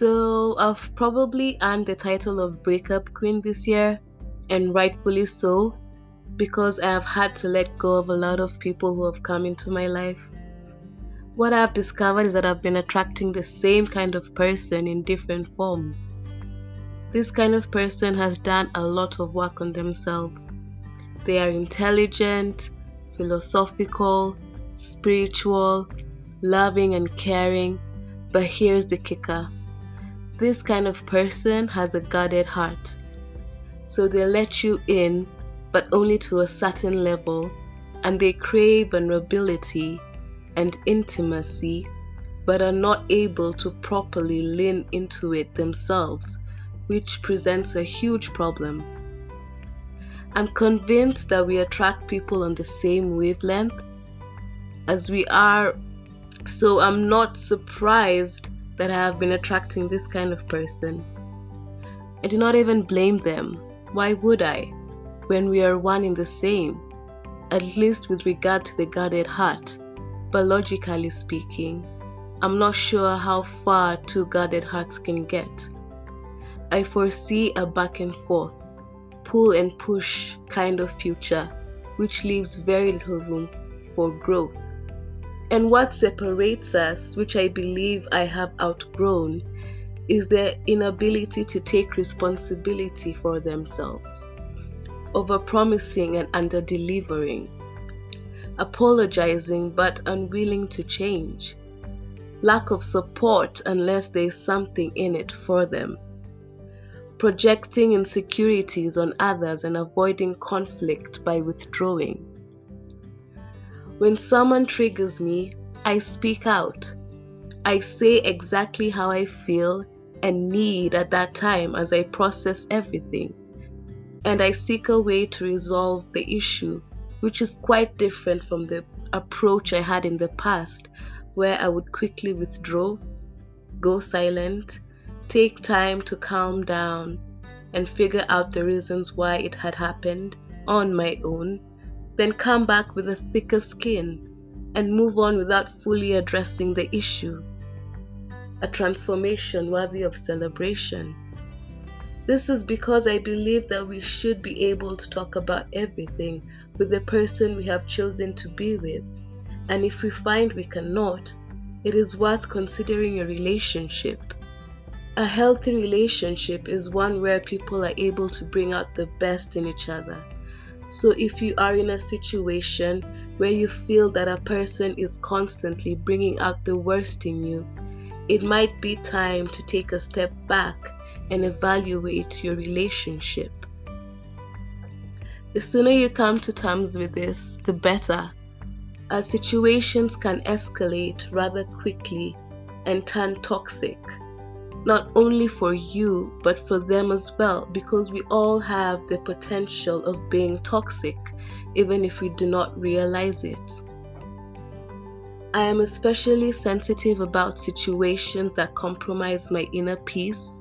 So I've probably earned the title of breakup queen this year, and rightfully so, because I have had to let go of a lot of people who have come into my life. What I've discovered is that I've been attracting the same kind of person in different forms. This kind of person has done a lot of work on themselves. They are intelligent, philosophical, spiritual, loving, and caring. But here's the kicker this kind of person has a guarded heart. So they let you in, but only to a certain level, and they crave vulnerability and intimacy, but are not able to properly lean into it themselves, which presents a huge problem. I'm convinced that we attract people on the same wavelength as we are, so I'm not surprised that I have been attracting this kind of person. I do not even blame them. Why would I? When we are one in the same, at least with regard to the guarded heart. But logically speaking, I'm not sure how far two guarded hearts can get. I foresee a back and forth, pull and push kind of future, which leaves very little room for growth. And what separates us, which I believe I have outgrown, is their inability to take responsibility for themselves, over promising and under delivering, apologizing but unwilling to change, lack of support unless there is something in it for them, projecting insecurities on others and avoiding conflict by withdrawing when someone triggers me, I speak out. I say exactly how I feel and need at that time as I process everything. And I seek a way to resolve the issue, which is quite different from the approach I had in the past, where I would quickly withdraw, go silent, take time to calm down, and figure out the reasons why it had happened on my own then come back with a thicker skin and move on without fully addressing the issue. A transformation worthy of celebration. This is because I believe that we should be able to talk about everything with the person we have chosen to be with. And if we find we cannot, it is worth considering a relationship. A healthy relationship is one where people are able to bring out the best in each other so, if you are in a situation where you feel that a person is constantly bringing out the worst in you, it might be time to take a step back and evaluate your relationship. The sooner you come to terms with this, the better, as situations can escalate rather quickly and turn toxic not only for you, but for them as well, because we all have the potential of being toxic, even if we do not realize it. I am especially sensitive about situations that compromise my inner peace,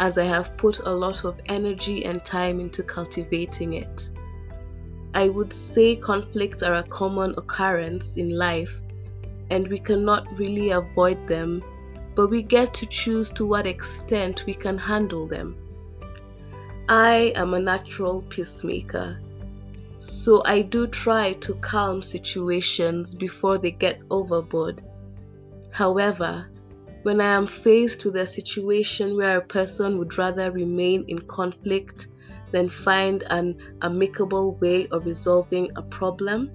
as I have put a lot of energy and time into cultivating it. I would say conflicts are a common occurrence in life, and we cannot really avoid them but we get to choose to what extent we can handle them. I am a natural peacemaker, so I do try to calm situations before they get overboard. However, when I am faced with a situation where a person would rather remain in conflict than find an amicable way of resolving a problem,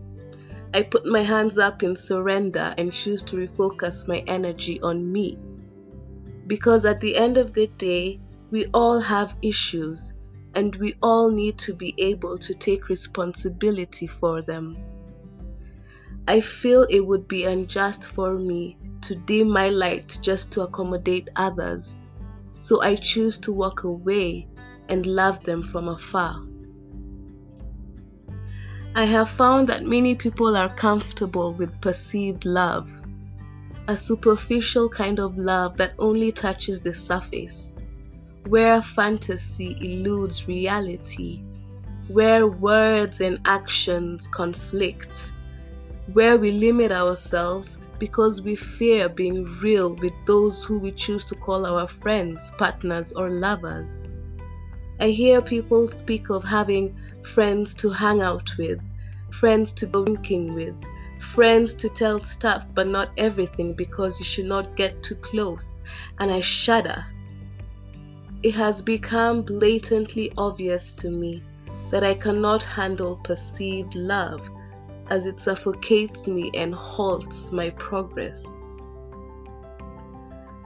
I put my hands up in surrender and choose to refocus my energy on me. Because at the end of the day, we all have issues and we all need to be able to take responsibility for them. I feel it would be unjust for me to dim my light just to accommodate others, so I choose to walk away and love them from afar. I have found that many people are comfortable with perceived love a superficial kind of love that only touches the surface, where fantasy eludes reality, where words and actions conflict, where we limit ourselves because we fear being real with those who we choose to call our friends, partners, or lovers. I hear people speak of having friends to hang out with, friends to go drinking with, friends to tell stuff but not everything because you should not get too close, and I shudder. It has become blatantly obvious to me that I cannot handle perceived love as it suffocates me and halts my progress.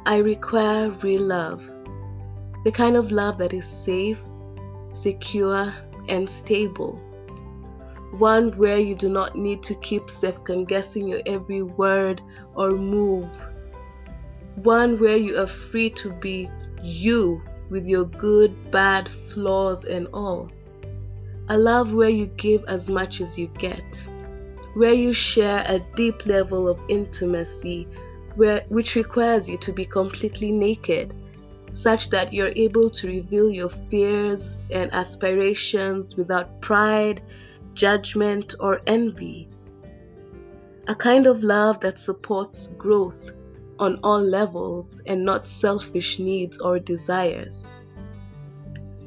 I require real love, the kind of love that is safe, secure, and stable. One where you do not need to keep second guessing your every word or move. One where you are free to be you with your good, bad, flaws, and all. A love where you give as much as you get, where you share a deep level of intimacy, where, which requires you to be completely naked, such that you're able to reveal your fears and aspirations without pride, judgment, or envy. A kind of love that supports growth on all levels and not selfish needs or desires.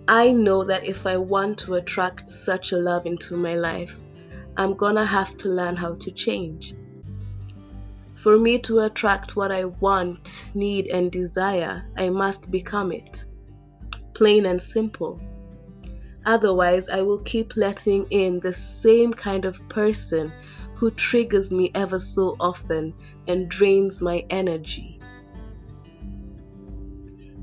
I know that if I want to attract such a love into my life, I'm gonna have to learn how to change. For me to attract what I want, need, and desire, I must become it. Plain and simple. Otherwise, I will keep letting in the same kind of person who triggers me ever so often and drains my energy.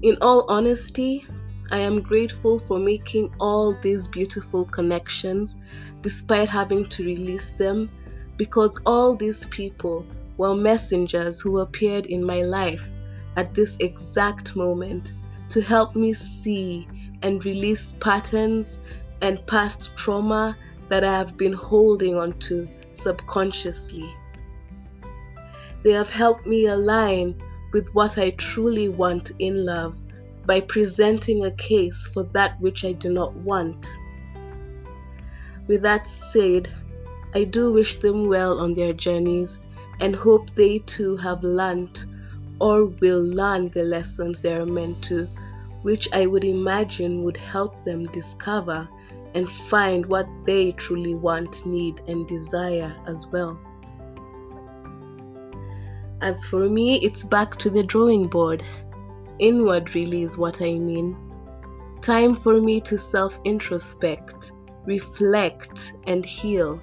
In all honesty, I am grateful for making all these beautiful connections despite having to release them because all these people were messengers who appeared in my life at this exact moment to help me see and release patterns and past trauma that I have been holding on to subconsciously. They have helped me align with what I truly want in love by presenting a case for that which I do not want. With that said, I do wish them well on their journeys and hope they too have learned or will learn the lessons they are meant to, which I would imagine would help them discover and find what they truly want, need, and desire as well. As for me, it's back to the drawing board Inward really is what I mean. Time for me to self introspect, reflect, and heal,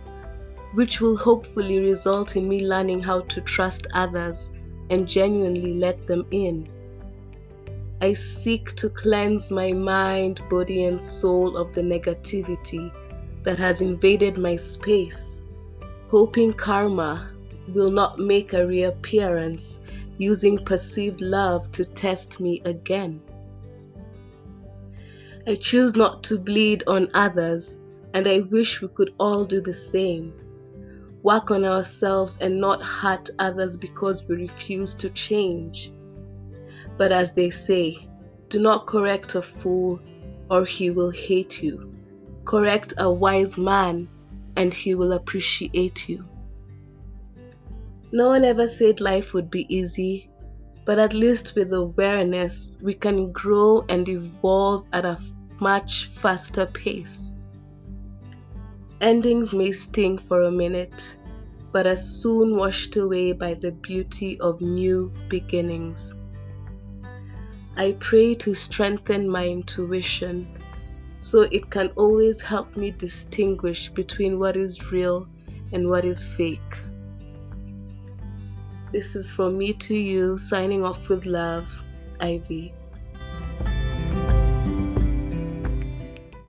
which will hopefully result in me learning how to trust others and genuinely let them in. I seek to cleanse my mind, body, and soul of the negativity that has invaded my space, hoping karma will not make a reappearance using perceived love to test me again. I choose not to bleed on others, and I wish we could all do the same. Work on ourselves and not hurt others because we refuse to change. But as they say, do not correct a fool, or he will hate you. Correct a wise man, and he will appreciate you. No one ever said life would be easy, but at least with awareness, we can grow and evolve at a much faster pace. Endings may sting for a minute, but are soon washed away by the beauty of new beginnings. I pray to strengthen my intuition so it can always help me distinguish between what is real and what is fake. This is from me to you, signing off with love, Ivy.